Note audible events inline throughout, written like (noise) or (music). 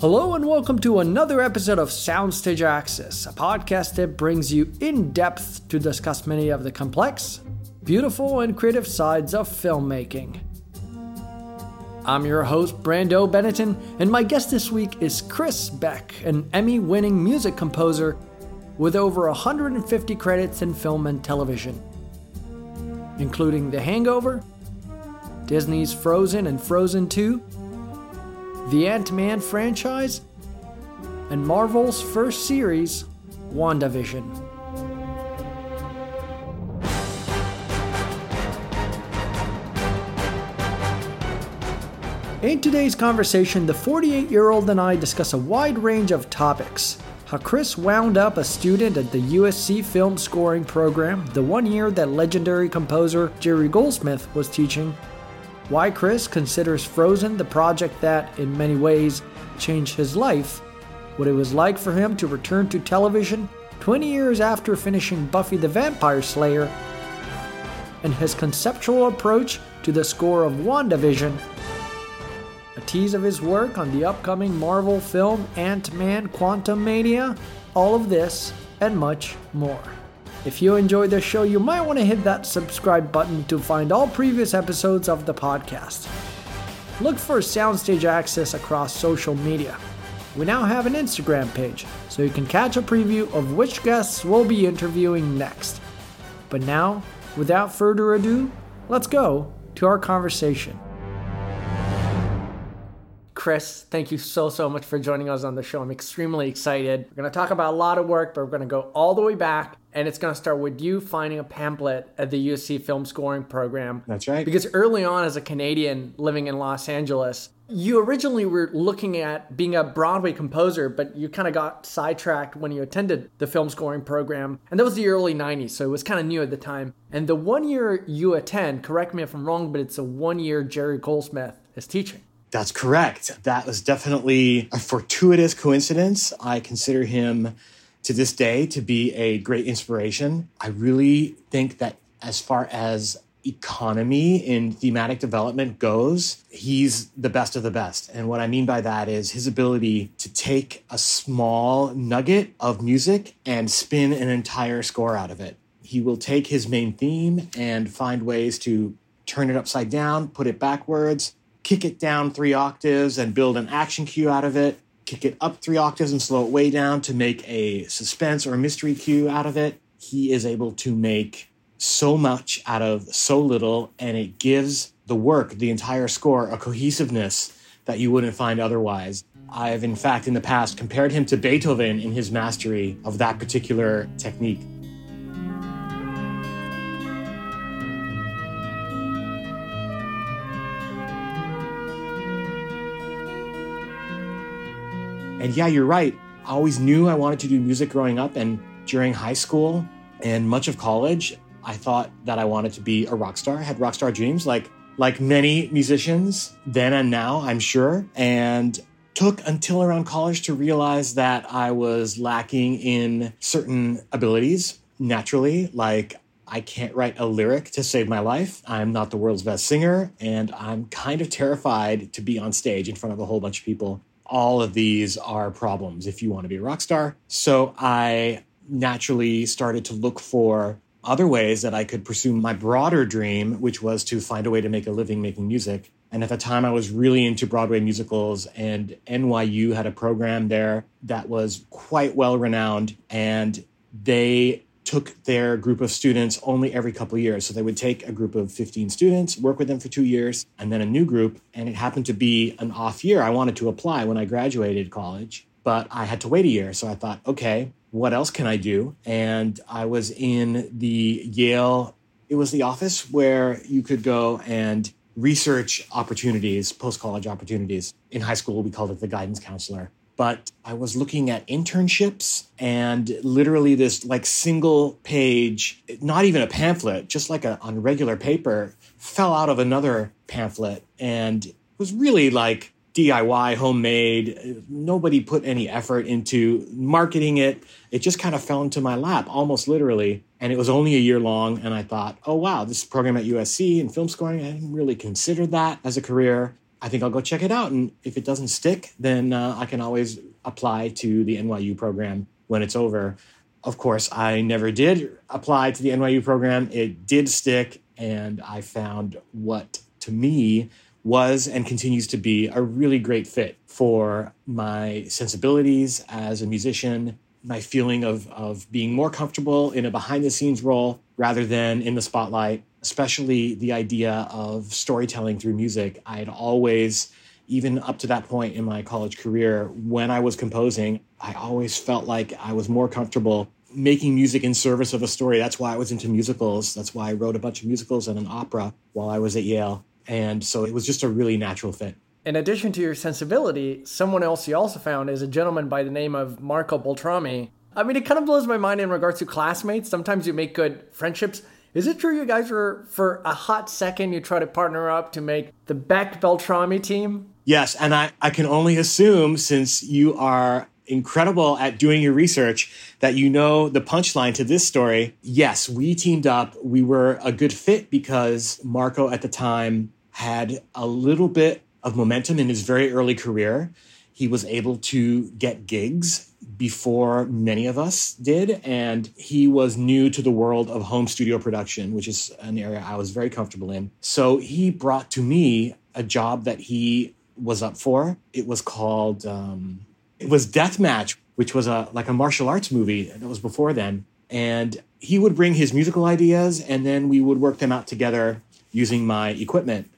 Hello and welcome to another episode of Soundstage Access, a podcast that brings you in depth to discuss many of the complex, beautiful, and creative sides of filmmaking. I'm your host, Brando Benetton, and my guest this week is Chris Beck, an Emmy winning music composer with over 150 credits in film and television, including The Hangover, Disney's Frozen and Frozen 2 the Ant Man franchise, and Marvel's first series, WandaVision. In today's conversation, the 48 year old and I discuss a wide range of topics. How Chris wound up a student at the USC film scoring program the one year that legendary composer Jerry Goldsmith was teaching, why Chris considers Frozen the project that, in many ways, changed his life, what it was like for him to return to television 20 years after finishing Buffy the Vampire Slayer, and his conceptual approach to the score of WandaVision, a tease of his work on the upcoming Marvel film Ant Man Quantumania, all of this and much more. If you enjoyed the show, you might want to hit that subscribe button to find all previous episodes of the podcast. Look for Soundstage Access across social media. We now have an Instagram page, so you can catch a preview of which guests we'll be interviewing next. But now, without further ado, let's go to our conversation. Chris, thank you so, so much for joining us on the show. I'm extremely excited. We're going to talk about a lot of work, but we're going to go all the way back. And it's going to start with you finding a pamphlet at the USC film scoring program. That's right. Because early on, as a Canadian living in Los Angeles, you originally were looking at being a Broadway composer, but you kind of got sidetracked when you attended the film scoring program. And that was the early 90s, so it was kind of new at the time. And the one year you attend, correct me if I'm wrong, but it's a one year Jerry Goldsmith is teaching. That's correct. That was definitely a fortuitous coincidence. I consider him to this day to be a great inspiration. I really think that as far as economy in thematic development goes, he's the best of the best. And what I mean by that is his ability to take a small nugget of music and spin an entire score out of it. He will take his main theme and find ways to turn it upside down, put it backwards, kick it down three octaves and build an action cue out of it, kick it up three octaves and slow it way down to make a suspense or a mystery cue out of it. He is able to make so much out of so little, and it gives the work, the entire score, a cohesiveness that you wouldn't find otherwise. I've, in fact, in the past compared him to Beethoven in his mastery of that particular technique. And yeah, you're right. I always knew I wanted to do music growing up and during high school and much of college. I thought that I wanted to be a rock star. I had rock star dreams like like many musicians then and now, I'm sure. And took until around college to realize that I was lacking in certain abilities naturally, like I can't write a lyric to save my life. I'm not the world's best singer, and I'm kind of terrified to be on stage in front of a whole bunch of people all of these are problems if you want to be a rock star. So I naturally started to look for other ways that I could pursue my broader dream, which was to find a way to make a living making music. And at the time, I was really into Broadway musicals, and NYU had a program there that was quite well renowned. And they took their group of students only every couple years. So they would take a group of 15 students, work with them for two years, and then a new group. And it happened to be an off year. I wanted to apply when I graduated college, but I had to wait a year. So I thought, okay, what else can I do? And I was in the Yale, it was the office where you could go and research opportunities, post college opportunities. In high school, we called it the guidance counselor but I was looking at internships and literally this like single page, not even a pamphlet, just like a on regular paper, fell out of another pamphlet and was really like DIY, homemade. Nobody put any effort into marketing it. It just kind of fell into my lap, almost literally. And it was only a year long. And I thought, oh, wow, this program at USC in film scoring, I didn't really consider that as a career. I think I'll go check it out. And if it doesn't stick, then uh, I can always apply to the NYU program when it's over. Of course, I never did apply to the NYU program. It did stick, and I found what to me was and continues to be a really great fit for my sensibilities as a musician, my feeling of, of being more comfortable in a behind the scenes role rather than in the spotlight, especially the idea of storytelling through music. I had always, even up to that point in my college career, when I was composing, I always felt like I was more comfortable making music in service of a story. That's why I was into musicals. That's why I wrote a bunch of musicals and an opera while I was at Yale. And so it was just a really natural fit. In addition to your sensibility, someone else you also found is a gentleman by the name of Marco Beltrami. I mean, it kind of blows my mind in regards to classmates. Sometimes you make good friendships. Is it true you guys were, for a hot second, you try to partner up to make the Beck Beltrami team? Yes, and I, I can only assume since you are incredible at doing your research that you know the punchline to this story. Yes, we teamed up. We were a good fit because Marco at the time had a little bit of momentum in his very early career. He was able to get gigs before many of us did. And he was new to the world of home studio production, which is an area I was very comfortable in. So he brought to me a job that he was up for. It was called um, it was Deathmatch, which was a like a martial arts movie that was before then. And he would bring his musical ideas, and then we would work them out together using my equipment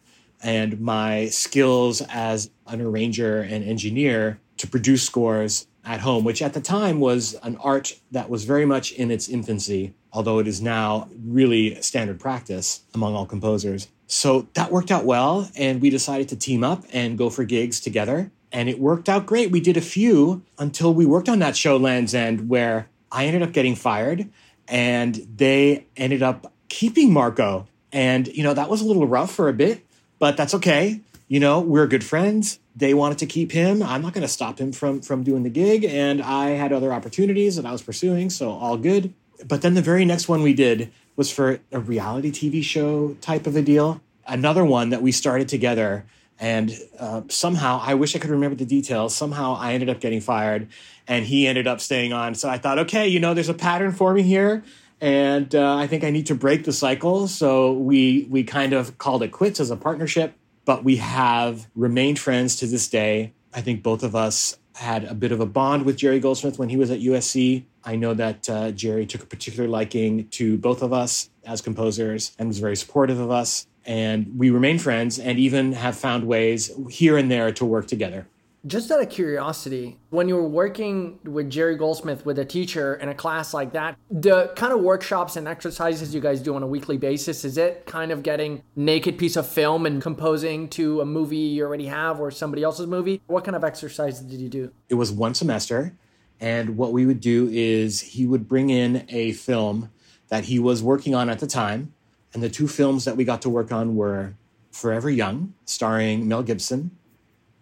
and my skills as an arranger and engineer to produce scores at home, which at the time was an art that was very much in its infancy, although it is now really standard practice among all composers. So that worked out well, and we decided to team up and go for gigs together and it worked out great. We did a few until we worked on that show Land's End, where I ended up getting fired, and they ended up keeping Marco. And you know that was a little rough for a bit, but that's okay. You know we're good friends. They wanted to keep him. I'm not going to stop him from from doing the gig, and I had other opportunities that I was pursuing, so all good. But then the very next one we did was for a reality TV show type of a deal. Another one that we started together and uh, somehow, I wish I could remember the details. Somehow I ended up getting fired and he ended up staying on. So I thought, okay, you know, there's a pattern forming here. And uh, I think I need to break the cycle. So we, we kind of called it quits as a partnership, but we have remained friends to this day. I think both of us had a bit of a bond with Jerry Goldsmith when he was at USC. I know that uh, Jerry took a particular liking to both of us as composers and was very supportive of us and we remain friends and even have found ways here and there to work together. Just out of curiosity, when you were working with Jerry Goldsmith with a teacher in a class like that, the kind of workshops and exercises you guys do on a weekly basis, is it kind of getting naked piece of film and composing to a movie you already have or somebody else's movie? What kind of exercises did you do? It was one semester. And what we would do is he would bring in a film that he was working on at the time and the two films that we got to work on were Forever Young, starring Mel Gibson,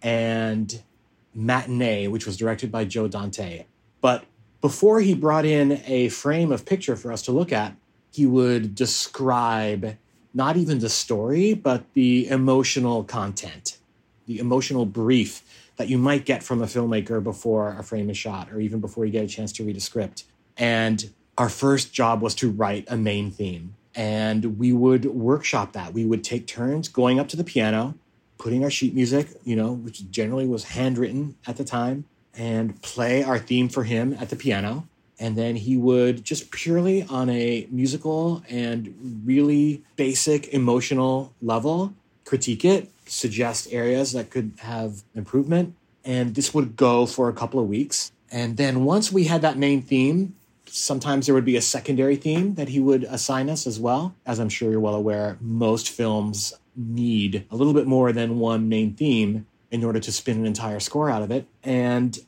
and Matinee, which was directed by Joe Dante. But before he brought in a frame of picture for us to look at, he would describe not even the story, but the emotional content, the emotional brief that you might get from a filmmaker before a frame is shot, or even before you get a chance to read a script. And our first job was to write a main theme and we would workshop that. We would take turns going up to the piano, putting our sheet music, you know, which generally was handwritten at the time, and play our theme for him at the piano. And then he would just purely on a musical and really basic emotional level critique it, suggest areas that could have improvement. And this would go for a couple of weeks. And then once we had that main theme, sometimes there would be a secondary theme that he would assign us as well. As I'm sure you're well aware, most films need a little bit more than one main theme in order to spin an entire score out of it. And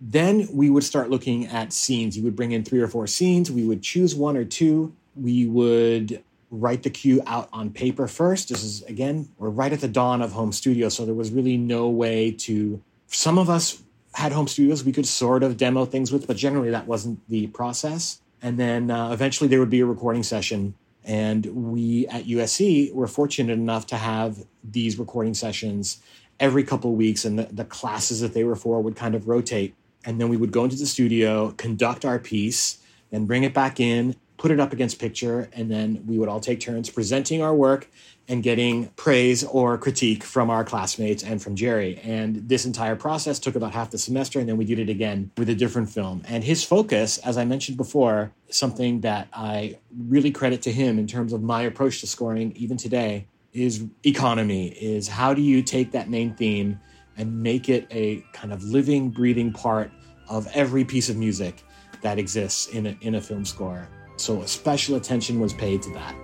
then we would start looking at scenes. You would bring in three or four scenes. We would choose one or two. We would write the cue out on paper first. This is, again, we're right at the dawn of home studio. So there was really no way to, some of us had home studios we could sort of demo things with, but generally that wasn't the process. And then uh, eventually there would be a recording session. And we at USC were fortunate enough to have these recording sessions every couple of weeks, and the, the classes that they were for would kind of rotate. And then we would go into the studio, conduct our piece, then bring it back in, put it up against picture, and then we would all take turns presenting our work and getting praise or critique from our classmates and from Jerry. And this entire process took about half the semester, and then we did it again with a different film. And his focus, as I mentioned before, something that I really credit to him in terms of my approach to scoring, even today, is economy, is how do you take that main theme and make it a kind of living, breathing part of every piece of music that exists in a, in a film score. So special attention was paid to that.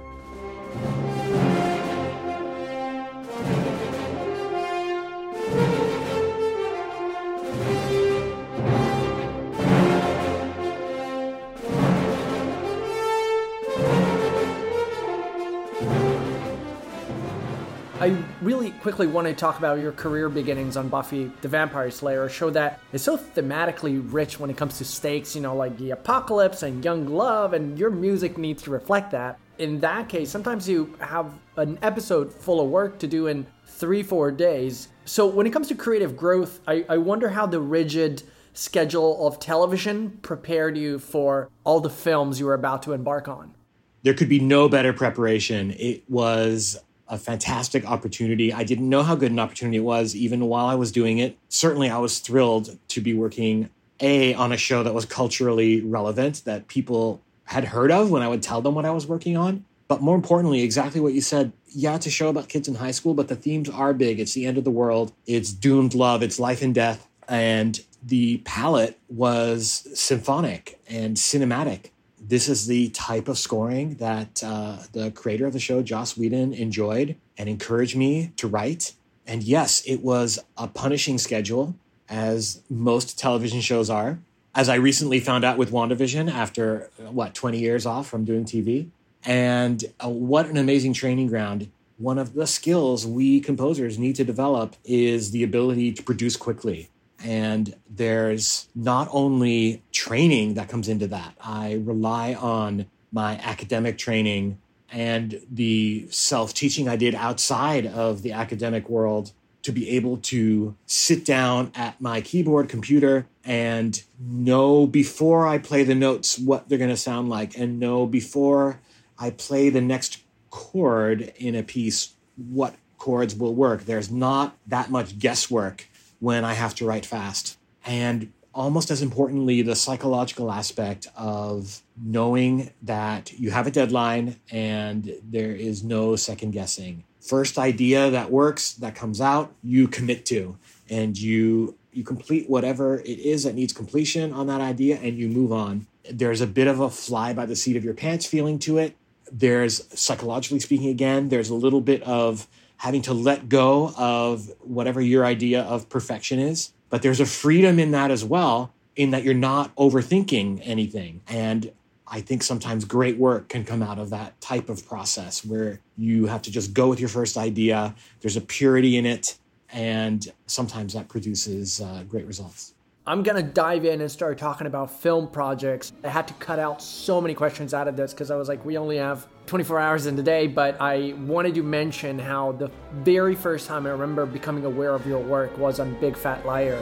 I really quickly want to talk about your career beginnings on Buffy the Vampire Slayer, a show that is so thematically rich when it comes to stakes, you know, like the apocalypse and young love, and your music needs to reflect that. In that case, sometimes you have an episode full of work to do in three, four days. So when it comes to creative growth, I, I wonder how the rigid schedule of television prepared you for all the films you were about to embark on. There could be no better preparation. It was a fantastic opportunity. I didn't know how good an opportunity it was even while I was doing it. Certainly, I was thrilled to be working a on a show that was culturally relevant that people had heard of when I would tell them what I was working on. But more importantly, exactly what you said. Yeah, it's a show about kids in high school, but the themes are big. It's the end of the world. It's doomed love. It's life and death. And the palette was symphonic and cinematic this is the type of scoring that uh, the creator of the show, Joss Whedon, enjoyed and encouraged me to write. And yes, it was a punishing schedule, as most television shows are. As I recently found out with WandaVision after, what, 20 years off from doing TV. And uh, what an amazing training ground. One of the skills we composers need to develop is the ability to produce quickly and there's not only training that comes into that, I rely on my academic training and the self teaching I did outside of the academic world to be able to sit down at my keyboard computer and know before I play the notes what they're going to sound like, and know before I play the next chord in a piece what chords will work. There's not that much guesswork when I have to write fast. And almost as importantly, the psychological aspect of knowing that you have a deadline and there is no second guessing. First idea that works, that comes out, you commit to, and you you complete whatever it is that needs completion on that idea and you move on. There's a bit of a fly by the seat of your pants feeling to it. There's psychologically speaking again, there's a little bit of having to let go of whatever your idea of perfection is. But there's a freedom in that as well, in that you're not overthinking anything. And I think sometimes great work can come out of that type of process where you have to just go with your first idea. There's a purity in it. And sometimes that produces uh, great results. I'm gonna dive in and start talking about film projects. I had to cut out so many questions out of this because I was like, we only have 24 hours in the day, but I wanted to mention how the very first time I remember becoming aware of your work was on Big Fat Liar.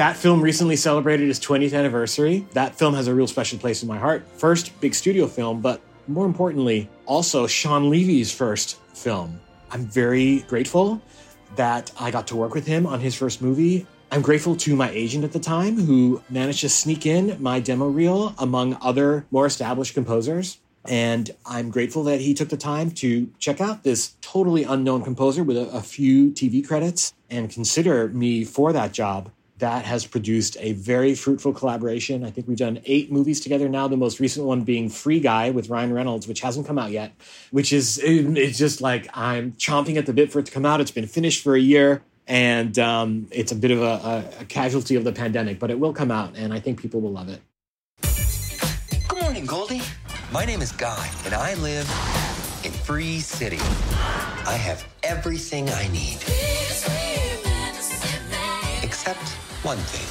That film recently celebrated its 20th anniversary. That film has a real special place in my heart. First big studio film, but more importantly, also Shawn Levy's first film. I'm very grateful that I got to work with him on his first movie. I'm grateful to my agent at the time who managed to sneak in my demo reel among other more established composers. And I'm grateful that he took the time to check out this totally unknown composer with a, a few TV credits and consider me for that job that has produced a very fruitful collaboration. I think we've done eight movies together now. The most recent one being Free Guy with Ryan Reynolds, which hasn't come out yet. Which is it's just like I'm chomping at the bit for it to come out. It's been finished for a year, and um, it's a bit of a, a, a casualty of the pandemic, but it will come out, and I think people will love it. Good morning, Goldie. My name is Guy, and I live in Free City. I have everything I need. Except one thing.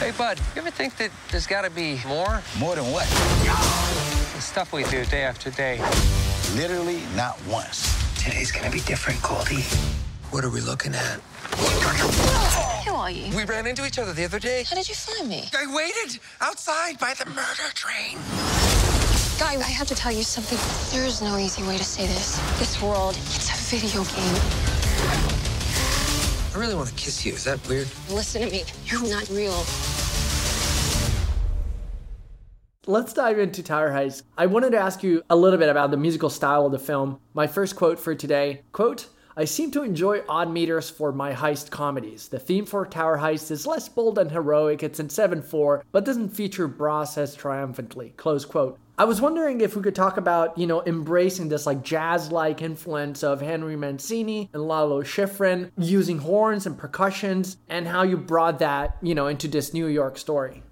Hey, bud, you ever think that there's got to be more? More than what? The stuff we do day after day. Literally not once. Today's gonna be different, Goldie. What are we looking at? Who are you? We ran into each other the other day. How did you find me? I waited outside by the murder train. Guy, I have to tell you something. There is no easy way to say this. This world, it's a video game. I really want to kiss you. Is that weird? Listen to me. You're not real. Let's dive into Tower Heist. I wanted to ask you a little bit about the musical style of the film. My first quote for today, quote, I seem to enjoy odd meters for my heist comedies. The theme for Tower Heist is less bold and heroic, it's in 7-4, but doesn't feature brass as triumphantly. Close quote. I was wondering if we could talk about, you know, embracing this like jazz-like influence of Henry Mancini and Lalo Schifrin, using horns and percussions, and how you brought that, you know, into this New York story.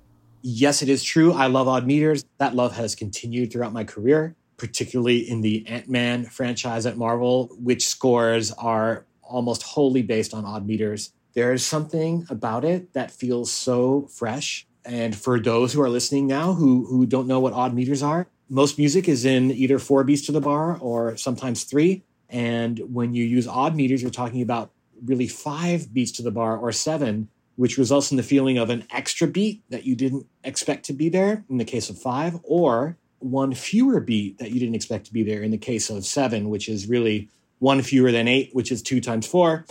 Yes, it is true. I love odd meters. That love has continued throughout my career, particularly in the Ant Man franchise at Marvel, which scores are almost wholly based on odd meters. There is something about it that feels so fresh. And for those who are listening now who, who don't know what odd meters are, most music is in either four beats to the bar or sometimes three. And when you use odd meters, you're talking about really five beats to the bar or seven which results in the feeling of an extra beat that you didn't expect to be there in the case of five, or one fewer beat that you didn't expect to be there in the case of seven, which is really one fewer than eight, which is two times four.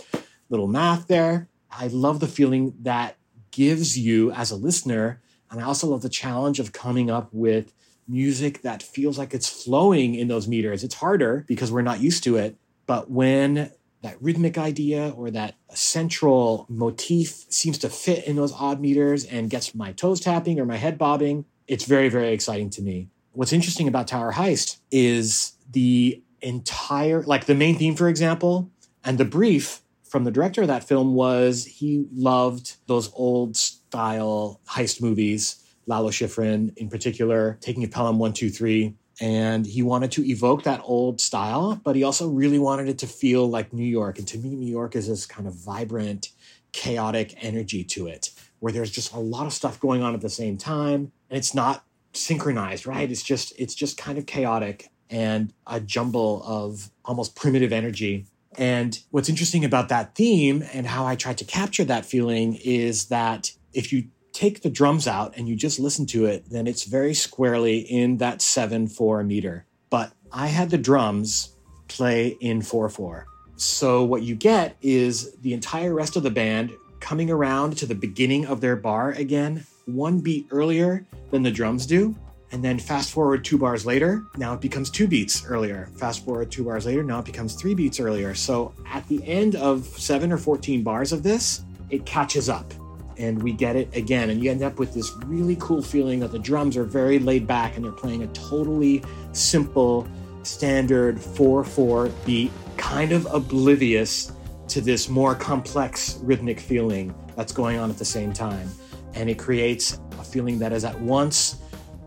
Little math there. I love the feeling that gives you as a listener. And I also love the challenge of coming up with music that feels like it's flowing in those meters. It's harder because we're not used to it. But when that rhythmic idea or that central motif seems to fit in those odd meters and gets my toes tapping or my head bobbing. It's very, very exciting to me. What's interesting about Tower Heist is the entire, like the main theme, for example, and the brief from the director of that film was he loved those old style heist movies, Lalo Schifrin in particular, Taking of Pelham 123 and he wanted to evoke that old style, but he also really wanted it to feel like New York. And to me, New York is this kind of vibrant, chaotic energy to it, where there's just a lot of stuff going on at the same time, and it's not synchronized, right? It's just it's just kind of chaotic and a jumble of almost primitive energy. And what's interesting about that theme and how I tried to capture that feeling is that if you take the drums out and you just listen to it, then it's very squarely in that 7 4 meter. But I had the drums play in 4 4. So what you get is the entire rest of the band coming around to the beginning of their bar again, one beat earlier than the drums do. And then fast forward two bars later, now it becomes two beats earlier. Fast forward two bars later, now it becomes three beats earlier. So at the end of seven or 14 bars of this, it catches up and we get it again. And you end up with this really cool feeling that the drums are very laid back and they're playing a totally simple, standard 4 4 beat, kind of oblivious to this more complex rhythmic feeling that's going on at the same time. And it creates a feeling that is at once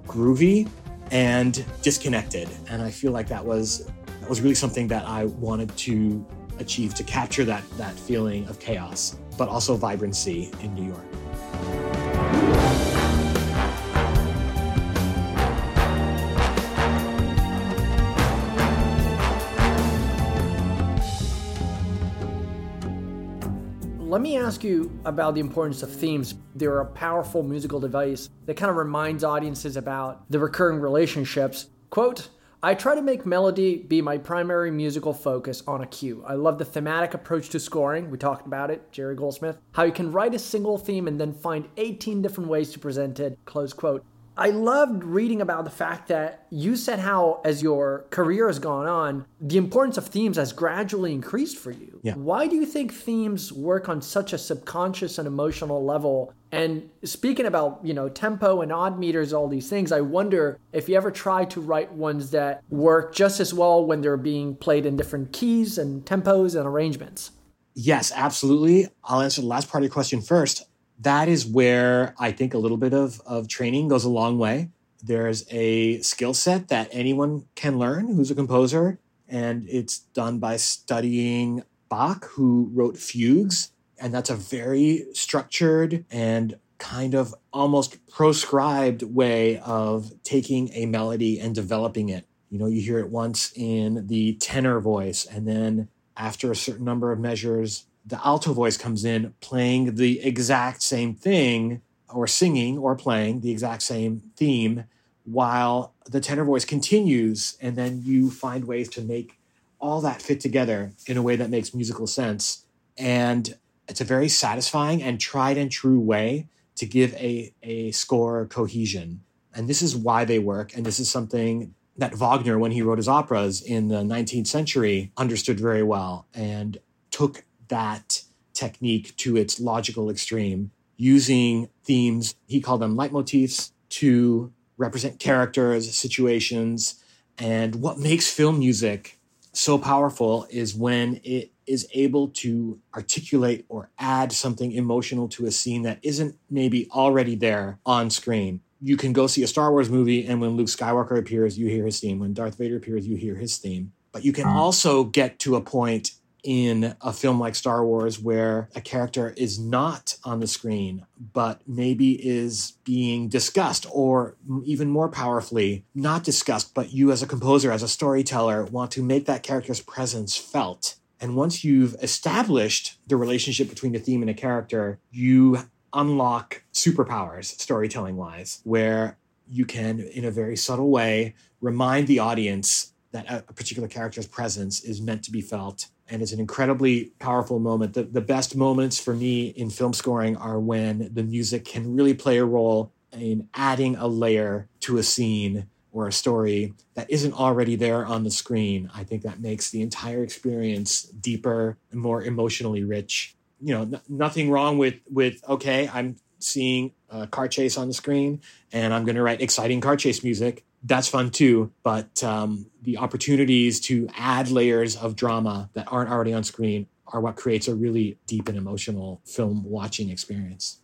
groovy and disconnected. And I feel like that was that was really something that I wanted to achieve to capture that that feeling of chaos but also vibrancy in New York. Let me ask you about the importance of themes. They're a powerful musical device that kind of reminds audiences about the recurring relationships. Quote, I try to make melody be my primary musical focus on a cue. I love the thematic approach to scoring. We talked about it, Jerry Goldsmith. How you can write a single theme and then find 18 different ways to present it. Close quote. I loved reading about the fact that you said how, as your career has gone on, the importance of themes has gradually increased for you. Yeah. Why do you think themes work on such a subconscious and emotional level? And speaking about, you know, tempo and odd meters, all these things, I wonder if you ever try to write ones that work just as well when they're being played in different keys and tempos and arrangements. Yes, absolutely. I'll answer the last part of your question first that is where I think a little bit of, of training goes a long way. there's a skill set that anyone can learn who's a composer, and it's done by studying Bach, who wrote fugues. And that's a very structured and kind of almost proscribed way of taking a melody and developing it. You know, you hear it once in the tenor voice, and then after a certain number of measures, the alto voice comes in playing the exact same thing or singing or playing the exact same theme while the tenor voice continues and then you find ways to make all that fit together in a way that makes musical sense. And it's a very satisfying and tried and true way to give a, a score cohesion. And this is why they work and this is something that wagner when he wrote his operas in the 19th century understood very well and took that technique to its logical extreme using themes, he called them leitmotifs, to represent characters, situations. And what makes film music so powerful is when it is able to articulate or add something emotional to a scene that isn't maybe already there on screen. You can go see a Star Wars movie, and when Luke Skywalker appears, you hear his theme. When Darth Vader appears, you hear his theme. But you can mm. also get to a point in a film like Star Wars where a character is not on the screen, but maybe is being discussed, or even more powerfully, not discussed, but you as a composer, as a storyteller, want to make that character's presence felt. And once you've established the relationship between the theme and a character, you unlock superpowers storytelling wise, where you can, in a very subtle way, remind the audience that a particular character's presence is meant to be felt and it's an incredibly powerful moment. The, the best moments for me in film scoring are when the music can really play a role in adding a layer to a scene or a story that isn't already there on the screen. I think that makes the entire experience deeper and more emotionally rich. You know, n- nothing wrong with with okay, I'm seeing a car chase on the screen and I'm going to write exciting car chase music that's fun too. But um, the opportunities to add layers of drama that aren't already on screen are what creates a really deep and emotional film watching experience.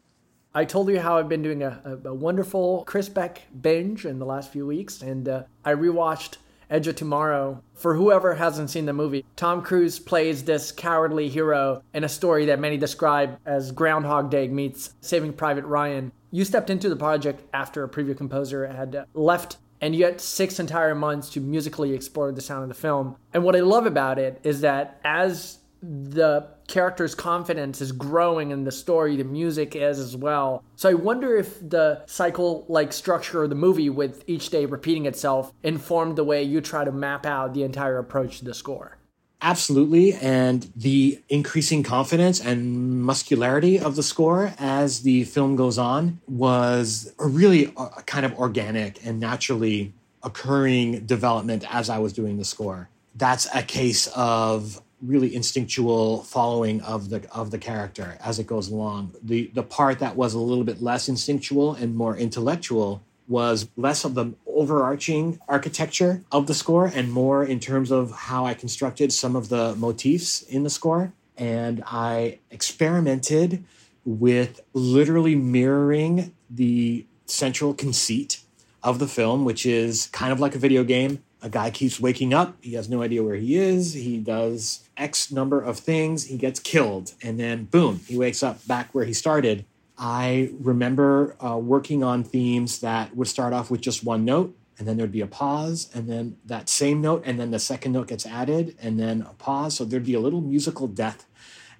I told you how I've been doing a, a, a wonderful Chris Beck binge in the last few weeks, and uh, I rewatched Edge of Tomorrow. For whoever hasn't seen the movie, Tom Cruise plays this cowardly hero in a story that many describe as Groundhog Day meets Saving Private Ryan. You stepped into the project after a preview composer had left and you get six entire months to musically explore the sound of the film. And what I love about it is that as the character's confidence is growing in the story, the music is as well. So I wonder if the cycle like structure of the movie with each day repeating itself informed the way you try to map out the entire approach to the score. Absolutely. And the increasing confidence and muscularity of the score as the film goes on was a really a uh, kind of organic and naturally occurring development as I was doing the score. That's a case of really instinctual following of the of the character as it goes along. The the part that was a little bit less instinctual and more intellectual was less of the overarching architecture of the score and more in terms of how I constructed some of the motifs in the score. And I experimented with literally mirroring the central conceit of the film, which is kind of like a video game. A guy keeps waking up. He has no idea where he is. He does X number of things. He gets killed. And then, boom, he wakes up back where he started I remember uh, working on themes that would start off with just one note, and then there'd be a pause, and then that same note, and then the second note gets added, and then a pause. So there'd be a little musical death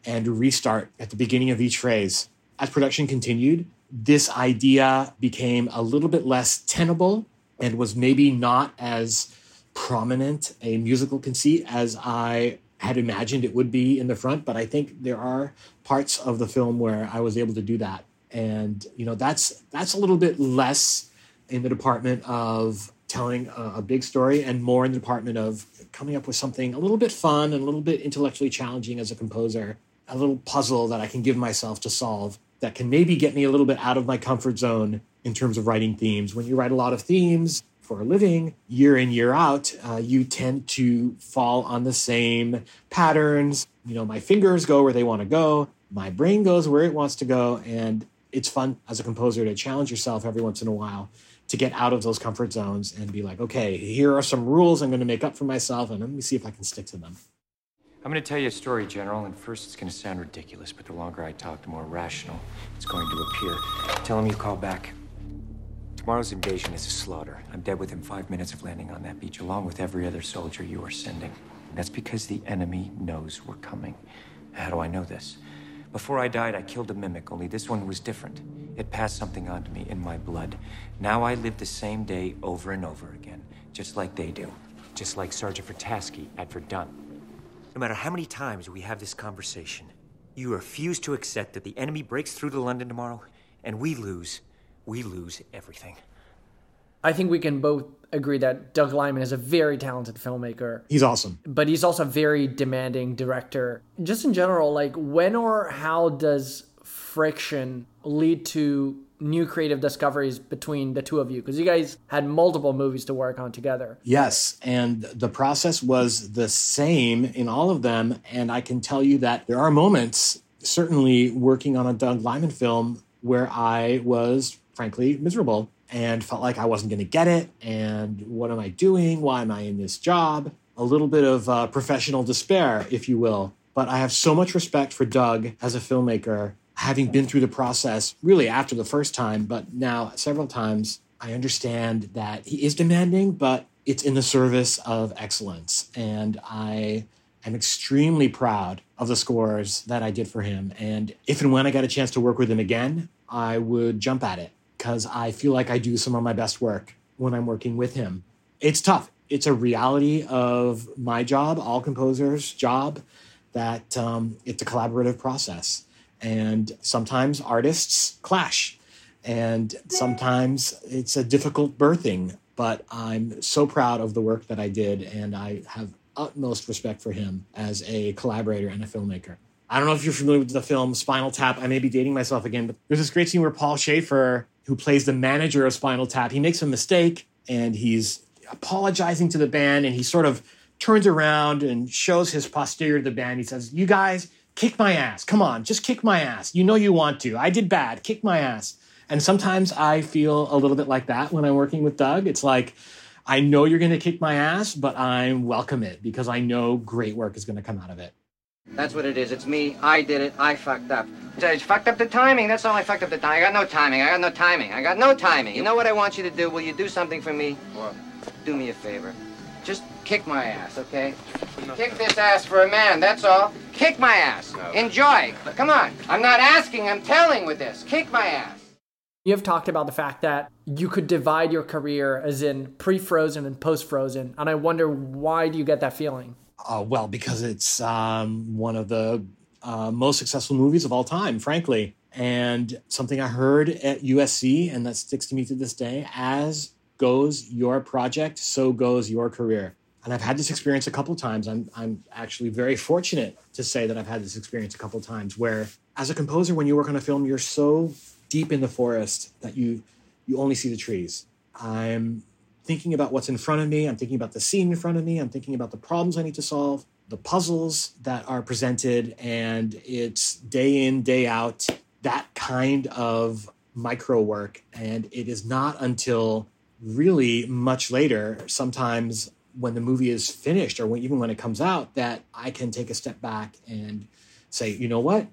and restart at the beginning of each phrase. As production continued, this idea became a little bit less tenable and was maybe not as prominent a musical conceit as I had imagined it would be in the front, but I think there are parts of the film where I was able to do that. And you know, that's that's a little bit less in the department of telling a, a big story and more in the department of coming up with something a little bit fun and a little bit intellectually challenging as a composer, a little puzzle that I can give myself to solve that can maybe get me a little bit out of my comfort zone in terms of writing themes. When you write a lot of themes, for a living, year in, year out, uh, you tend to fall on the same patterns. You know, my fingers go where they want to go, my brain goes where it wants to go. And it's fun as a composer to challenge yourself every once in a while to get out of those comfort zones and be like, okay, here are some rules I'm going to make up for myself, and let me see if I can stick to them. I'm going to tell you a story, General, and first it's going to sound ridiculous, but the longer I talk, the more rational it's going to appear. Tell him you call back. Tomorrow's invasion is a slaughter. I'm dead within five minutes of landing on that beach, along with every other soldier you are sending. That's because the enemy knows we're coming. How do I know this? Before I died, I killed a mimic, only this one was different. It passed something on to me in my blood. Now I live the same day over and over again, just like they do. Just like Sergeant Vrataski at Verdun. No matter how many times we have this conversation, you refuse to accept that the enemy breaks through to London tomorrow, and we lose. We lose everything. I think we can both agree that Doug Liman is a very talented filmmaker. He's awesome. But he's also a very demanding director. Just in general, like when or how does friction lead to new creative discoveries between the two of you? Because you guys had multiple movies to work on together. Yes. And the process was the same in all of them. And I can tell you that there are moments, certainly working on a Doug Liman film, where I was frankly miserable and felt like I wasn't going to get it. And what am I doing? Why am I in this job? A little bit of uh, professional despair, if you will. But I have so much respect for Doug as a filmmaker, having been through the process really after the first time, but now several times. I understand that he is demanding, but it's in the service of excellence. And I am extremely proud of the scores that I did for him. And if and when I got a chance to work with him again, I would jump at it because I feel like I do some of my best work when I'm working with him. It's tough. It's a reality of my job, all composers' job, that um, it's a collaborative process. And sometimes artists clash, and sometimes it's a difficult birthing. But I'm so proud of the work that I did, and I have utmost respect for him as a collaborator and a filmmaker. I don't know if you're familiar with the film Spinal Tap. I may be dating myself again, but there's this great scene where Paul Shaffer who plays the manager of Spinal Tap, he makes a mistake and he's apologizing to the band and he sort of turns around and shows his posterior to the band. He says, You guys, kick my ass. Come on, just kick my ass. You know you want to. I did bad. Kick my ass. And sometimes I feel a little bit like that when I'm working with Doug. It's like, I know you're going to kick my ass, but I welcome it because I know great work is going to come out of it. That's what it is. It's me. I did it. I fucked up. I fucked up the timing. That's all I fucked up the timing. I got no timing. I got no timing. I got no timing. You know what I want you to do? Will you do something for me? What? Do me a favor. Just kick my ass, okay? No. Kick this ass for a man, that's all. Kick my ass. No. Enjoy. Come on. I'm not asking, I'm telling with this. Kick my ass. You have talked about the fact that you could divide your career as in pre frozen and post frozen. And I wonder why do you get that feeling? Uh, well, because it's um, one of the uh, most successful movies of all time, frankly. And something I heard at USC, and that sticks to me to this day as goes your project, so goes your career. And I've had this experience a couple times. I'm, I'm actually very fortunate to say that I've had this experience a couple times where, as a composer, when you work on a film, you're so deep in the forest that you you only see the trees. I'm thinking about what's in front of me. I'm thinking about the scene in front of me. I'm thinking about the problems I need to solve, the puzzles that are presented, and it's day in, day out, that kind of micro work. And it is not until really much later, sometimes when the movie is finished or when, even when it comes out, that I can take a step back and say, you know what?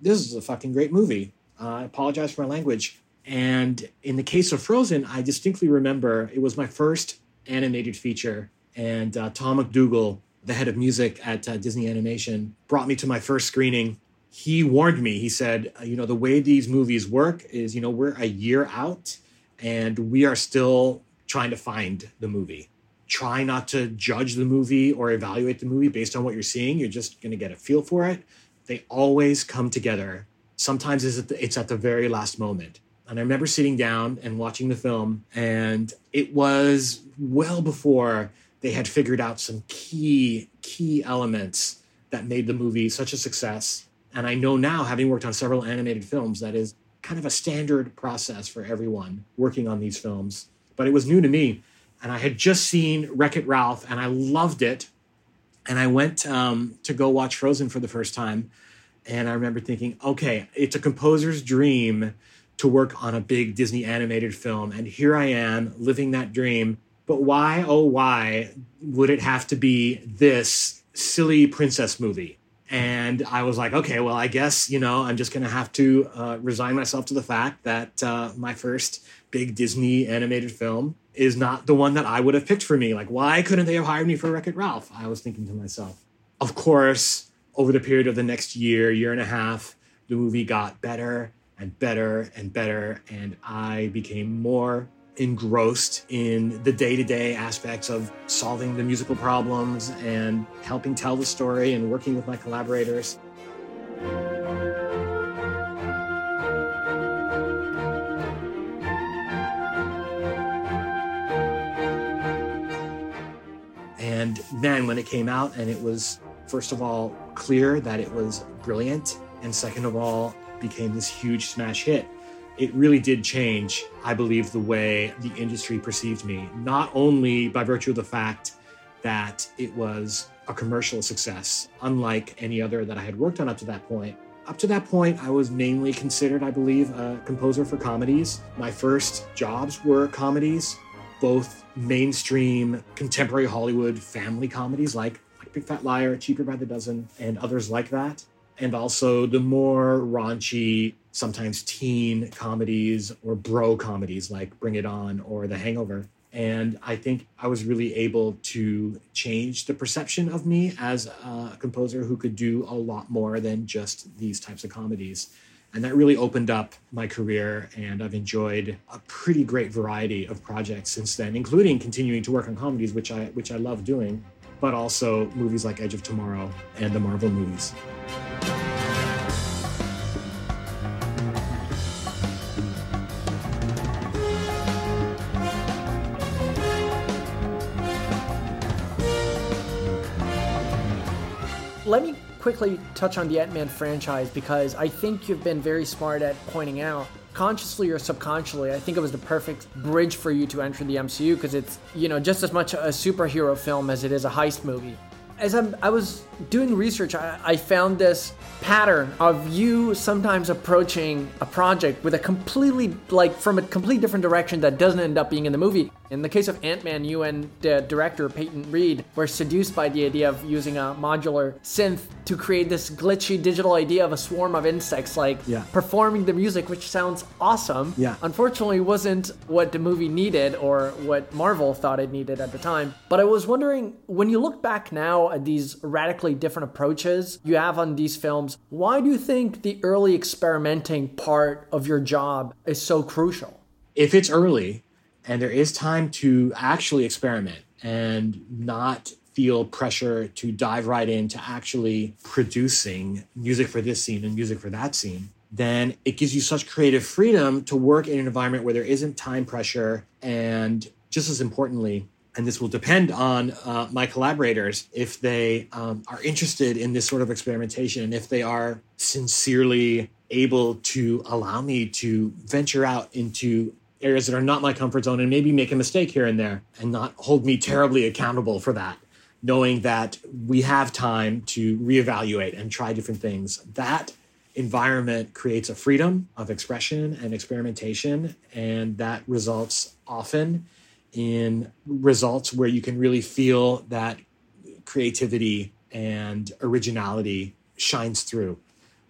This is a fucking great movie. Uh, I apologize for my language. And in the case of Frozen, I distinctly remember it was my first animated feature, and uh, Tom MacDougall, the head of music at uh, Disney Animation, brought me to my first screening. He warned me. He said, uh, "You know, the way these movies work is, you know, we're a year out, and we are still trying to find the movie. Try not to judge the movie or evaluate the movie based on what you're seeing. You're just going to get a feel for it. They always come together. Sometimes it's at the, it's at the very last moment." And I remember sitting down and watching the film, and it was well before they had figured out some key, key elements that made the movie such a success. And I know now, having worked on several animated films, that is kind of a standard process for everyone working on these films. But it was new to me. And I had just seen Wreck It Ralph, and I loved it. And I went um, to go watch Frozen for the first time. And I remember thinking, okay, it's a composer's dream to work on a big Disney animated film. And here I am living that dream. But why, oh, why would it have to be this silly princess movie? And I was like, okay, well, I guess, you know, I'm just going to have to uh, resign myself to the fact that uh, my first big Disney animated film is not the one that I would have picked for me. Like, why couldn't they have hired me for Wreck It Ralph? I was thinking to myself. Of course, over the period of the next year, year and a half, the movie got better and better and better. And I became more engrossed in the day to day aspects of solving the musical problems and helping tell the story and working with my collaborators. And then when it came out, and it was, first of all, clear that it was brilliant, and second of all, became this huge smash hit, it really did change, I believe, the way the industry perceived me, not only by virtue of the fact that it was a commercial success, unlike any other that I had worked on up to that point. Up to that point, I was mainly considered, I believe, a composer for comedies. My first jobs were comedies, both mainstream contemporary Hollywood family comedies like, like Big Fat Liar, Cheaper by the Dozen, and others like that. And also the more raunchy, sometimes teen comedies or bro comedies like Bring It On or The Hangover. And I think I was really able to change the perception of me as a composer who could do a lot more than just these types of comedies. And that really opened up my career, and I've enjoyed a pretty great variety of projects since then, including continuing to work on comedies, which I which I love doing, but also movies like Edge of Tomorrow and the Marvel movies. Let me quickly touch on the Ant Man franchise because I think you've been very smart at pointing out, consciously or subconsciously, I think it was the perfect bridge for you to enter the MCU because it's, you know, just as much a superhero film as it is a heist movie. As I'm, i was doing research, I, I found this pattern of you sometimes approaching a project with a completely, like, from a completely different direction that doesn't end up being in the movie. In the case of Ant Man, you and the director Peyton Reed were seduced by the idea of using a modular synth to create this glitchy digital idea of a swarm of insects, like Yeah. performing the music, which sounds awesome. Yeah. Unfortunately, wasn't what the movie needed or what Marvel thought it needed at the time. But I was wondering, when you look back now at these radically different approaches you have on these films, why do you think the early experimenting part of your job is so crucial? if it's early and there is time to actually experiment and not feel pressure to dive right into actually producing music for this scene and music for that scene, then it gives you such creative freedom to work in an environment where there isn't time pressure. And just as importantly, and this will depend on uh, my collaborators if they um, are interested in this sort of experimentation and if they are sincerely able to allow me to venture out into areas that are not my comfort zone and maybe make a mistake here and there and not hold me terribly accountable for that knowing that we have time to reevaluate and try different things that environment creates a freedom of expression and experimentation and that results often in results where you can really feel that creativity and originality shines through.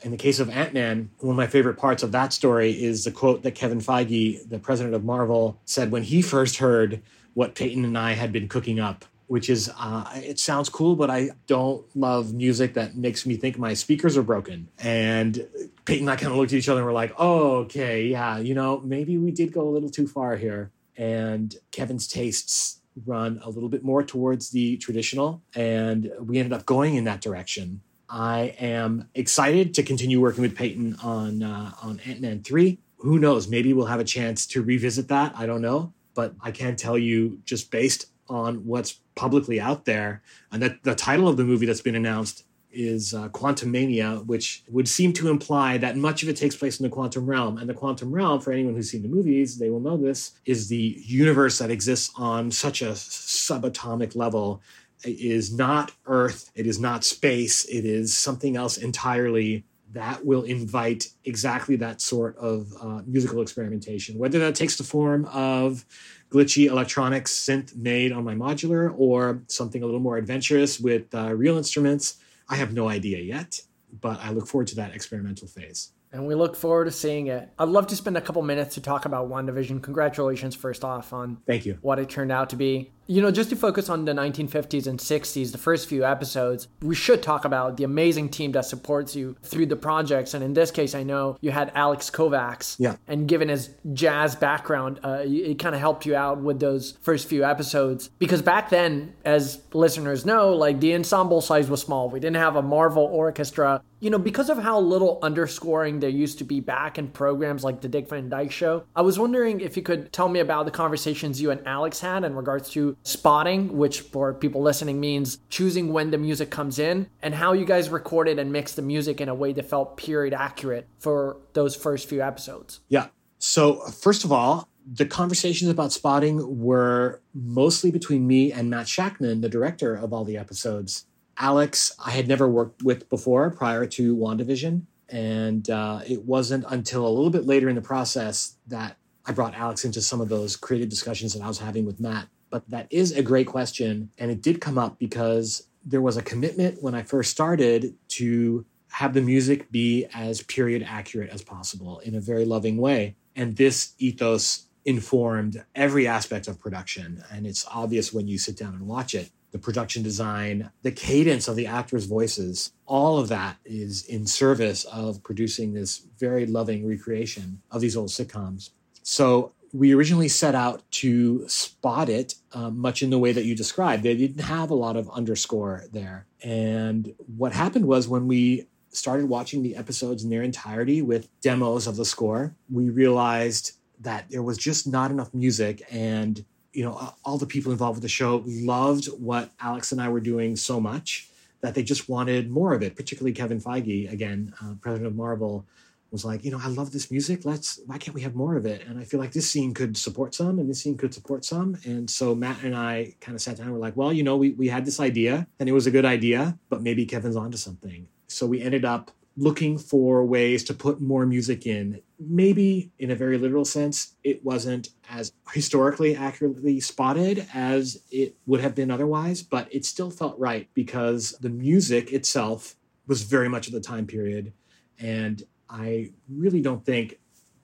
In the case of Ant Man, one of my favorite parts of that story is the quote that Kevin Feige, the president of Marvel, said when he first heard what Peyton and I had been cooking up, which is, uh, it sounds cool, but I don't love music that makes me think my speakers are broken. And Peyton and I kind of looked at each other and were like, oh, okay, yeah, you know, maybe we did go a little too far here. And Kevin's tastes run a little bit more towards the traditional, and we ended up going in that direction. I am excited to continue working with Peyton on uh, on Ant Man three. Who knows? Maybe we'll have a chance to revisit that. I don't know, but I can tell you just based on what's publicly out there, and that the title of the movie that's been announced is uh, Quantumania, which would seem to imply that much of it takes place in the quantum realm. And the quantum realm, for anyone who's seen the movies, they will know this, is the universe that exists on such a subatomic level. It is not Earth, it is not space, it is something else entirely that will invite exactly that sort of uh, musical experimentation, whether that takes the form of glitchy electronic synth made on my modular or something a little more adventurous with uh, real instruments. I have no idea yet, but I look forward to that experimental phase and we look forward to seeing it. I'd love to spend a couple minutes to talk about WandaVision. Congratulations, first off, on thank you what it turned out to be. You know, just to focus on the 1950s and 60s, the first few episodes, we should talk about the amazing team that supports you through the projects. And in this case, I know you had Alex Kovacs. Yeah. And given his jazz background, uh, it kind of helped you out with those first few episodes. Because back then, as listeners know, like the ensemble size was small. We didn't have a Marvel orchestra. You know, because of how little underscoring there used to be back in programs like the Dick Van Dyke Show, I was wondering if you could tell me about the conversations you and Alex had in regards to spotting, which for people listening means choosing when the music comes in, and how you guys recorded and mixed the music in a way that felt period accurate for those first few episodes. Yeah. So, first of all, the conversations about spotting were mostly between me and Matt Shakman, the director of all the episodes. Alex, I had never worked with before prior to WandaVision. And uh, it wasn't until a little bit later in the process that I brought Alex into some of those creative discussions that I was having with Matt. But that is a great question. And it did come up because there was a commitment when I first started to have the music be as period accurate as possible in a very loving way. And this ethos informed every aspect of production. And it's obvious when you sit down and watch it. The production design, the cadence of the actors' voices, all of that is in service of producing this very loving recreation of these old sitcoms. So we originally set out to spot it uh, much in the way that you described. They didn't have a lot of underscore there. And what happened was when we started watching the episodes in their entirety with demos of the score, we realized that there was just not enough music and you know all the people involved with the show loved what alex and i were doing so much that they just wanted more of it particularly kevin feige again uh, president of marvel was like, you know, I love this music. Let's, why can't we have more of it? And I feel like this scene could support some and this scene could support some. And so Matt and I kind of sat down and were like, well, you know, we, we had this idea and it was a good idea, but maybe Kevin's onto something. So we ended up looking for ways to put more music in. Maybe in a very literal sense, it wasn't as historically accurately spotted as it would have been otherwise, but it still felt right because the music itself was very much of the time period. And I really don't think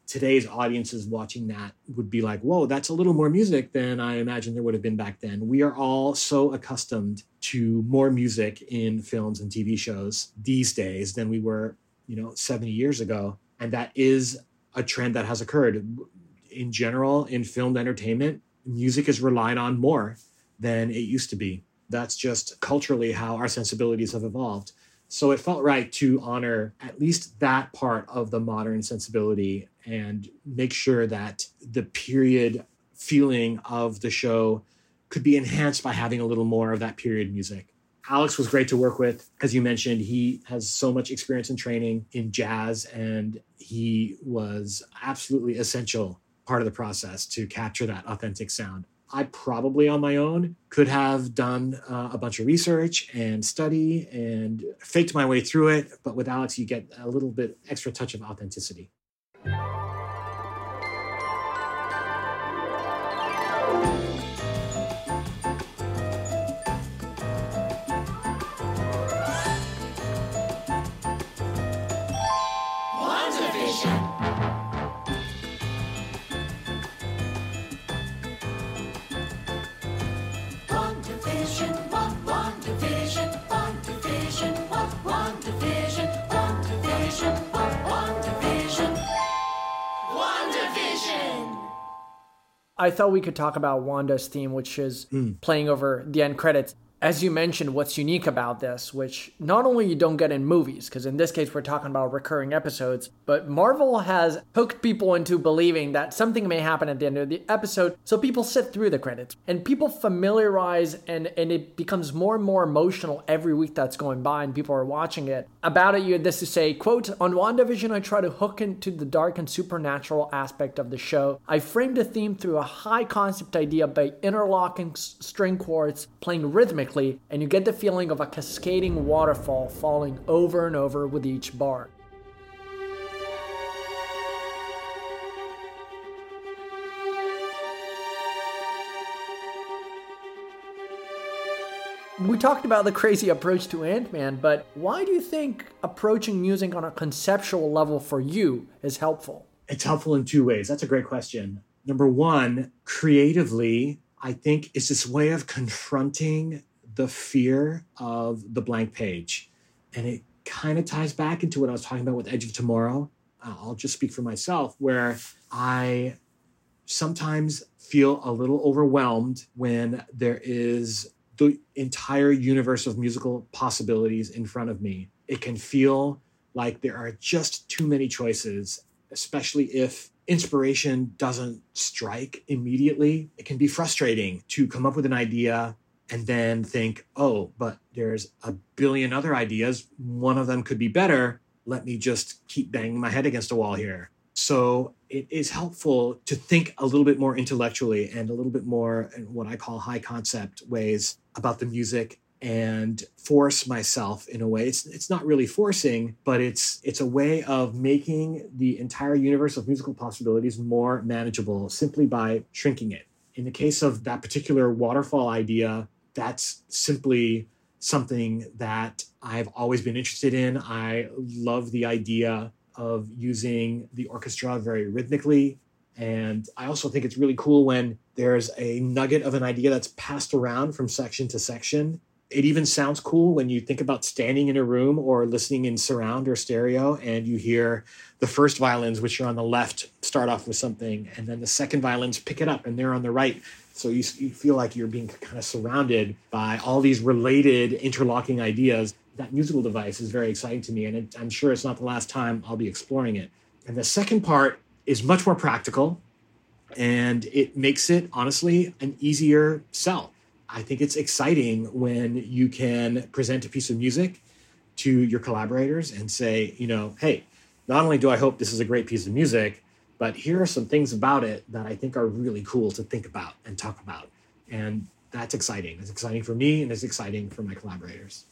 today's audiences watching that would be like, whoa, that's a little more music than I imagine there would have been back then. We are all so accustomed to more music in films and TV shows these days than we were, you know, 70 years ago. And that is a trend that has occurred. In general, in filmed entertainment, music is relied on more than it used to be. That's just culturally how our sensibilities have evolved. So it felt right to honor at least that part of the modern sensibility and make sure that the period feeling of the show could be enhanced by having a little more of that period music. Alex was great to work with. As you mentioned, he has so much experience and training in jazz, and he was absolutely essential part of the process to capture that authentic sound. I probably on my own could have done uh, a bunch of research and study and faked my way through it. But with Alex, you get a little bit extra touch of authenticity. I thought we could talk about Wanda's theme, which is mm. playing over the end credits as you mentioned, what's unique about this, which not only you don't get in movies, because in this case we're talking about recurring episodes, but Marvel has hooked people into believing that something may happen at the end of the episode, so people sit through the credits and people familiarize and and it becomes more and more emotional every week that's going by and people are watching it. About it, you had this to say, quote, on WandaVision I try to hook into the dark and supernatural aspect of the show. I framed a theme through a high concept idea by interlocking string chords playing rhythmically and you get the feeling of a cascading waterfall falling over and over with each bar. We talked about the crazy approach to Ant Man, but why do you think approaching music on a conceptual level for you is helpful? It's helpful in two ways. That's a great question. Number one, creatively, I think it's this way of confronting the fear of the blank page. And it kind of ties back into what I was talking about with Edge of Tomorrow. Uh, I'll just speak for myself, where I sometimes feel a little overwhelmed when there is the entire universe of musical possibilities in front of me. It can feel like there are just too many choices, especially if inspiration doesn't strike immediately. It can be frustrating to come up with an idea and then think, oh, but there's a billion other ideas. One of them could be better. Let me just keep banging my head against a wall here. So it is helpful to think a little bit more intellectually and a little bit more in what I call high concept ways about the music and force myself in a way it's it's not really forcing but it's it's a way of making the entire universe of musical possibilities more manageable simply by shrinking it in the case of that particular waterfall idea that's simply something that I've always been interested in. I love the idea of using the orchestra very rhythmically. And I also think it's really cool when there's a nugget of an idea that's passed around from section to section. It even sounds cool when you think about standing in a room or listening in surround or stereo and you hear the first violins, which are on the left, start off with something, and then the second violins pick it up and they're on the right so you, you feel like you're being kind of surrounded by all these related interlocking ideas. That musical device is very exciting to me, and it, I'm sure it's not the last time I'll be exploring it. And the second part is much more practical, and it makes it honestly an easier sell. I think it's exciting when you can present a piece of music to your collaborators and say, you know, hey, not only do I hope this is a great piece of music, but here are some things about it that I think are really cool to think about and talk about. And that's exciting. It's exciting for me and it's exciting for my collaborators.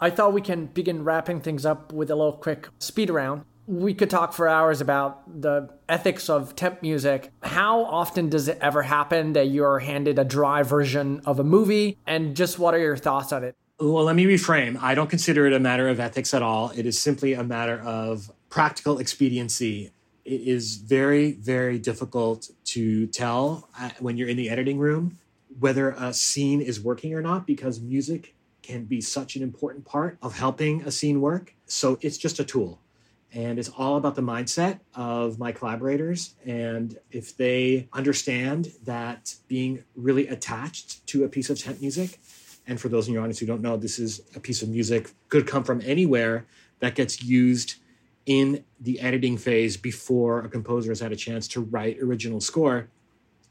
I thought we can begin wrapping things up with a little quick speed round. We could talk for hours about the ethics of temp music. How often does it ever happen that you're handed a dry version of a movie? And just what are your thoughts on it? Well, let me reframe. I don't consider it a matter of ethics at all. It is simply a matter of practical expediency it is very, very difficult to tell uh, when you're in the editing room whether a scene is working or not because music can be such an important part of helping a scene work. So it's just a tool. And it's all about the mindset of my collaborators. And if they understand that being really attached to a piece of temp music, and for those in your audience who don't know, this is a piece of music could come from anywhere that gets used in the editing phase before a composer has had a chance to write original score.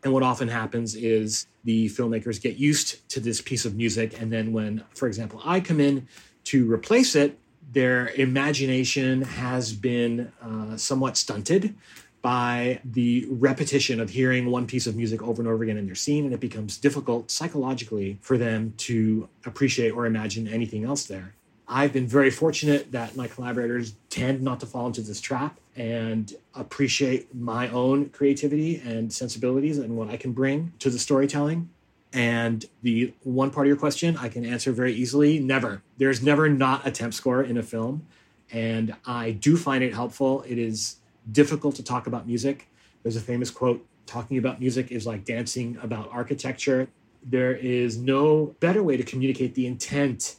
And what often happens is the filmmakers get used to this piece of music. And then when, for example, I come in to replace it, their imagination has been uh, somewhat stunted by the repetition of hearing one piece of music over and over again in their scene. And it becomes difficult psychologically for them to appreciate or imagine anything else there. I've been very fortunate that my collaborators tend not to fall into this trap and appreciate my own creativity and sensibilities and what I can bring to the storytelling. And the one part of your question I can answer very easily never. There's never not a temp score in a film. And I do find it helpful. It is difficult to talk about music. There's a famous quote talking about music is like dancing about architecture. There is no better way to communicate the intent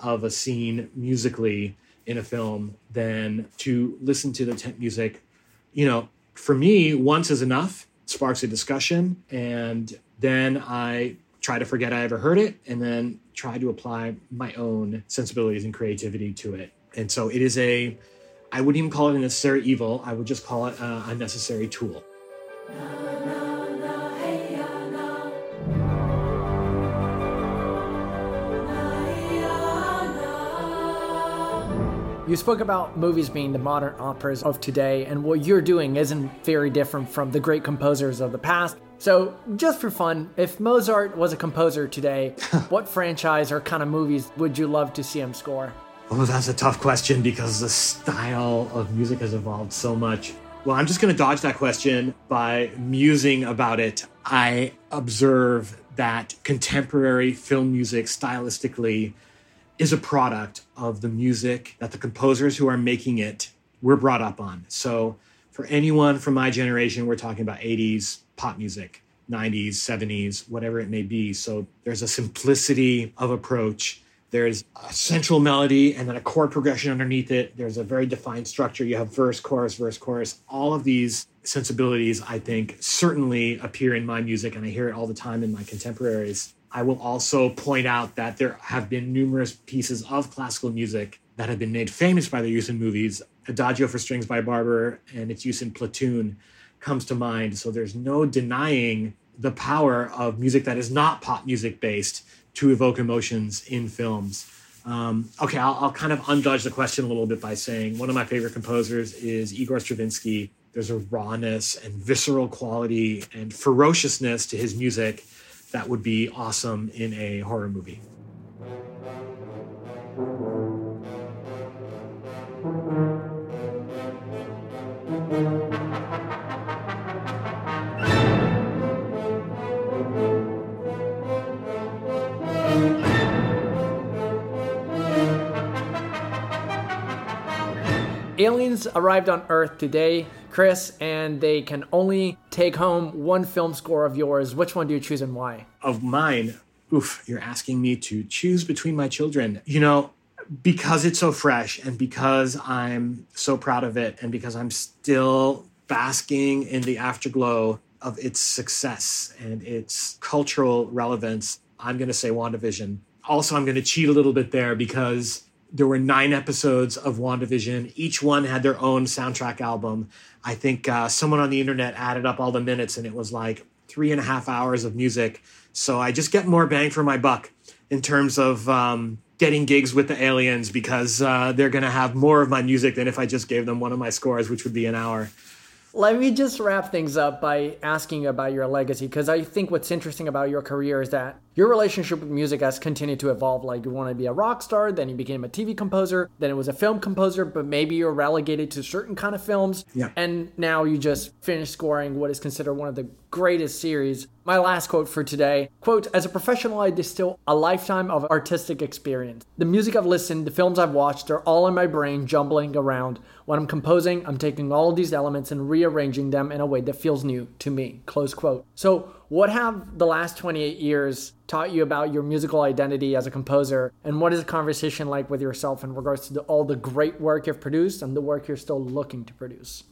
of a scene musically in a film than to listen to the temp music. You know, for me, once is enough. It sparks a discussion, and then I try to forget I ever heard it, and then try to apply my own sensibilities and creativity to it. And so it is a, I wouldn't even call it a necessary evil. I would just call it a, a necessary tool. You spoke about movies being the modern operas of today, and what you're doing isn't very different from the great composers of the past. So, just for fun, if Mozart was a composer today, (laughs) what franchise or kind of movies would you love to see him score? Oh, that's a tough question because the style of music has evolved so much. Well, I'm just going to dodge that question by musing about it. I observe that contemporary film music stylistically is a product of the music that the composers who are making it were brought up on. So for anyone from my generation, we're talking about 80s pop music, 90s, 70s, whatever it may be. So there's a simplicity of approach. There's a central melody and then a chord progression underneath it. There's a very defined structure. You have verse, chorus, verse, chorus. All of these sensibilities, I think, certainly appear in my music, and I hear it all the time in my contemporaries. I will also point out that there have been numerous pieces of classical music that have been made famous by their use in movies. Adagio for Strings by Barber and its use in Platoon comes to mind. So there's no denying the power of music that is not pop music based to evoke emotions in films. Um, okay, I'll, I'll kind of undodge the question a little bit by saying one of my favorite composers is Igor Stravinsky. There's a rawness and visceral quality and ferociousness to his music that would be awesome in a horror movie. Aliens arrived on Earth today, Chris, and they can only take home one film score of yours. Which one do you choose and why? Of mine, oof, you're asking me to choose between my children. You know, because it's so fresh and because I'm so proud of it and because I'm still basking in the afterglow of its success and its cultural relevance, I'm going to say WandaVision. Also, I'm going to cheat a little bit there because there were nine episodes of WandaVision. Each one had their own soundtrack album. I think uh, someone on the internet added up all the minutes and it was like three and a half hours of music. So I just get more bang for my buck in terms of um, getting gigs with the aliens because uh, they're going to have more of my music than if I just gave them one of my scores, which would be an hour. Let me just wrap things up by asking about your legacy because I think what's interesting about your career is that your relationship with music has continued to evolve. Like you want to be a rock star, then you became a TV composer, then it was a film composer, but maybe you're relegated to certain kind of films. Yeah. And now you just finished scoring what is considered one of the greatest series. My last quote for today quote, as a professional, I distill a lifetime of artistic experience. The music I've listened, the films I've watched are all in my brain jumbling around. When I'm composing, I'm taking all of these elements and rearranging them in a way that feels new to me. Close quote. So what have the last 28 years taught you about your musical identity as a composer? And what is the conversation like with yourself in regards to the, all the great work you've produced and the work you're still looking to produce?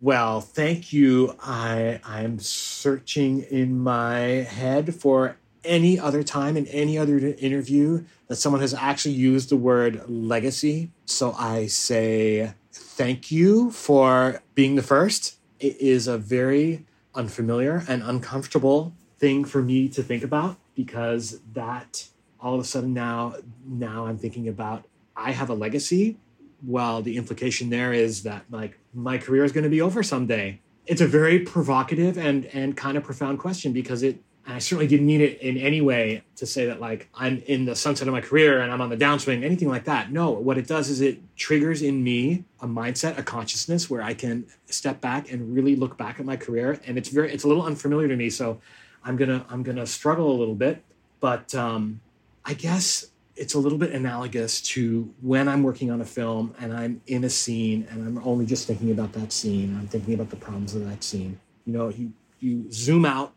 Well, thank you. I I'm searching in my head for any other time in any other interview that someone has actually used the word legacy. So I say thank you for being the first. It is a very unfamiliar and uncomfortable thing for me to think about because that all of a sudden now now I'm thinking about I have a legacy. Well, the implication there is that like my career is going to be over someday. It's a very provocative and and kind of profound question because it I certainly didn't mean it in any way to say that like I'm in the sunset of my career and I'm on the downswing, anything like that. No, what it does is it triggers in me a mindset, a consciousness where I can step back and really look back at my career. And it's very, it's a little unfamiliar to me. So I'm gonna, I'm gonna struggle a little bit. But um, I guess it's a little bit analogous to when I'm working on a film and I'm in a scene and I'm only just thinking about that scene. I'm thinking about the problems of that scene. You know, you you zoom out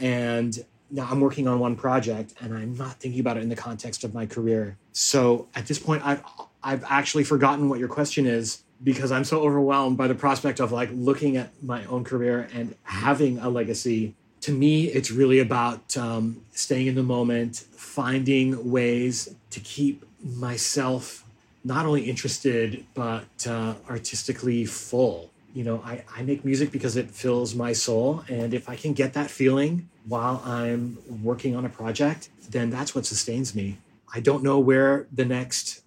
and now I'm working on one project and I'm not thinking about it in the context of my career. So at this point, I've I've actually forgotten what your question is because I'm so overwhelmed by the prospect of like looking at my own career and having a legacy. To me, it's really about um, staying in the moment, finding ways to keep myself not only interested but uh, artistically full you know, I, I make music because it fills my soul. And if I can get that feeling while I'm working on a project, then that's what sustains me. I don't know where the next,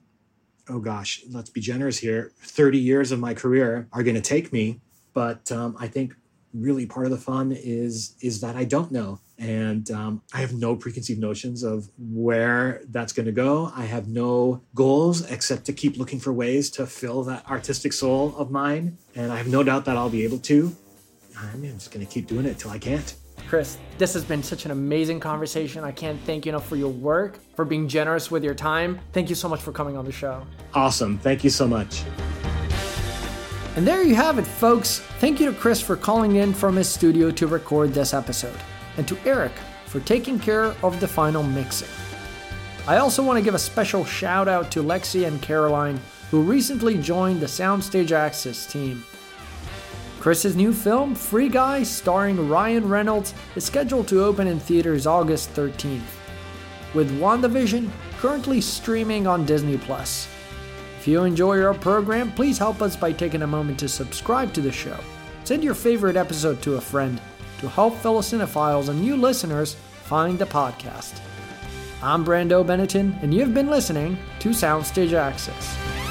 oh gosh, let's be generous here, 30 years of my career are going to take me. But um, I think really part of the fun is is that I don't know, and um, I have no preconceived notions of where that's going to go. I have no goals except to keep looking for ways to fill that artistic soul of mine, and I have no doubt that I'll be able to. I'm just going to keep doing it till I can't. Chris, this has been such an amazing conversation. I can't thank you enough for your work, for being generous with your time. Thank you so much for coming on the show. Awesome. Thank you so much. And there you have it, folks. Thank you to Chris for calling in from his studio to record this episode, and to Eric for taking care of the final mixing. I also want to give a special shout out to Lexi and Caroline, who recently joined the Soundstage Access team. Chris's new film, Free Guy, starring Ryan Reynolds, is scheduled to open in theaters August 13th, with WandaVision currently streaming on Disney Plus. If you enjoy our program, please help us by taking a moment to subscribe to the show. Send your favorite episode to a friend to help fellow cinephiles and new listeners find the podcast. I'm Brando Benetton, and you've been listening to Soundstage Access.